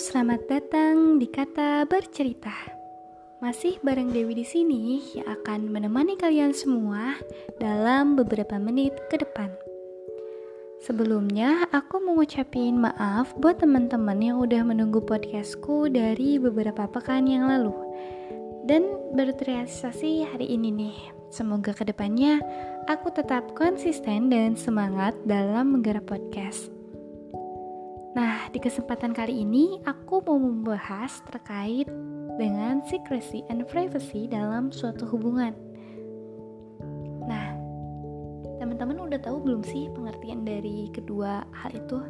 selamat datang di Kata Bercerita. Masih bareng Dewi di sini yang akan menemani kalian semua dalam beberapa menit ke depan. Sebelumnya, aku mau ngucapin maaf buat teman-teman yang udah menunggu podcastku dari beberapa pekan yang lalu. Dan baru terrealisasi hari ini nih. Semoga ke depannya aku tetap konsisten dan semangat dalam menggarap podcast. Nah, di kesempatan kali ini aku mau membahas terkait dengan secrecy and privacy dalam suatu hubungan. Nah, teman-teman udah tahu belum sih pengertian dari kedua hal itu?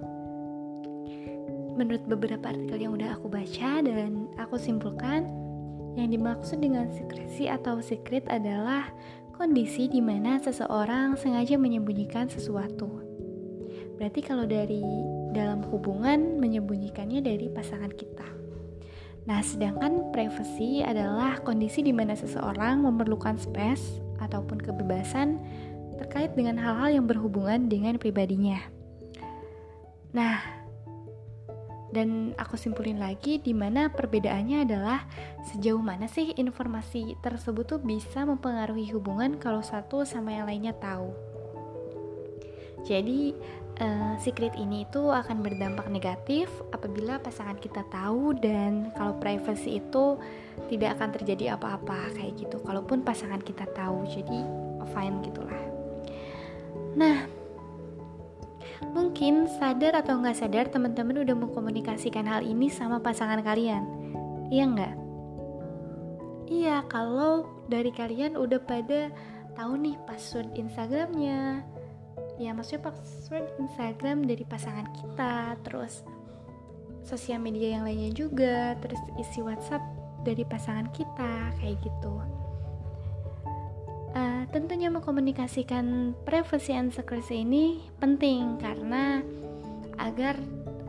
Menurut beberapa artikel yang udah aku baca dan aku simpulkan, yang dimaksud dengan secrecy atau secret adalah kondisi di mana seseorang sengaja menyembunyikan sesuatu. Berarti kalau dari dalam hubungan menyembunyikannya dari pasangan kita. Nah, sedangkan privacy adalah kondisi di mana seseorang memerlukan space ataupun kebebasan terkait dengan hal-hal yang berhubungan dengan pribadinya. Nah, dan aku simpulin lagi di mana perbedaannya adalah sejauh mana sih informasi tersebut tuh bisa mempengaruhi hubungan kalau satu sama yang lainnya tahu. Jadi uh, secret ini itu akan berdampak negatif apabila pasangan kita tahu dan kalau privacy itu tidak akan terjadi apa-apa kayak gitu. Kalaupun pasangan kita tahu jadi fine gitulah. Nah mungkin sadar atau nggak sadar teman-teman udah mengkomunikasikan hal ini sama pasangan kalian. Iya nggak? Iya kalau dari kalian udah pada tahu nih password Instagramnya ya maksudnya password Instagram dari pasangan kita terus sosial media yang lainnya juga terus isi WhatsApp dari pasangan kita kayak gitu. Uh, tentunya mengkomunikasikan privacy and secrecy ini penting karena agar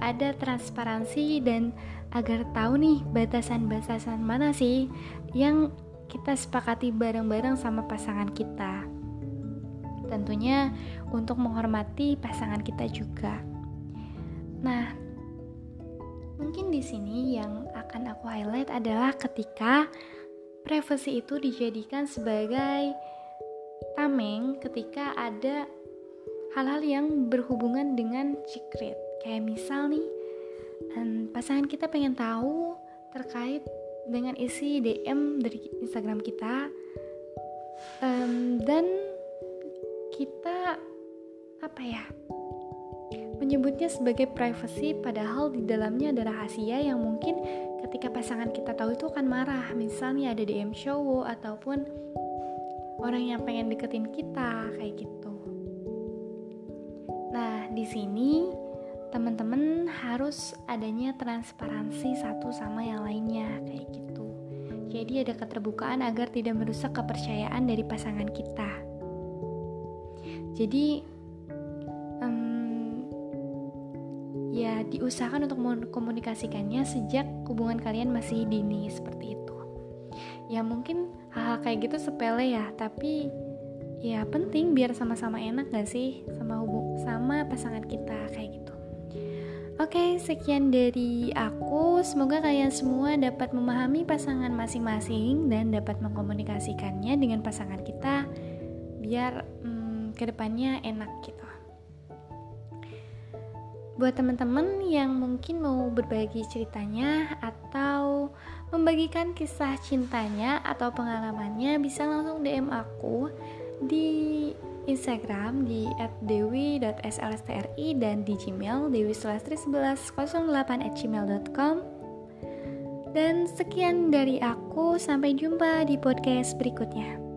ada transparansi dan agar tahu nih batasan-batasan mana sih yang kita sepakati bareng-bareng sama pasangan kita tentunya untuk menghormati pasangan kita juga. Nah, mungkin di sini yang akan aku highlight adalah ketika privacy itu dijadikan sebagai tameng ketika ada hal-hal yang berhubungan dengan secret. Kayak misal nih, pasangan kita pengen tahu terkait dengan isi DM dari Instagram kita, um, dan kita apa ya menyebutnya sebagai privacy padahal di dalamnya ada rahasia yang mungkin ketika pasangan kita tahu itu akan marah. Misalnya ada DM cowok ataupun orang yang pengen deketin kita kayak gitu. Nah di sini teman-teman harus adanya transparansi satu sama yang lainnya kayak gitu. Jadi ada keterbukaan agar tidak merusak kepercayaan dari pasangan kita jadi um, ya diusahakan untuk mengkomunikasikannya sejak hubungan kalian masih dini seperti itu ya mungkin hal-hal kayak gitu sepele ya tapi ya penting biar sama-sama enak gak sih sama hubung sama pasangan kita kayak gitu Oke, sekian dari aku. Semoga kalian semua dapat memahami pasangan masing-masing dan dapat mengkomunikasikannya dengan pasangan kita biar hmm, ke depannya enak gitu buat teman-teman yang mungkin mau berbagi ceritanya atau membagikan kisah cintanya atau pengalamannya bisa langsung DM aku di Instagram di @dewi.slstri dan di Gmail dewi1108@gmail.com dan sekian dari aku sampai jumpa di podcast berikutnya.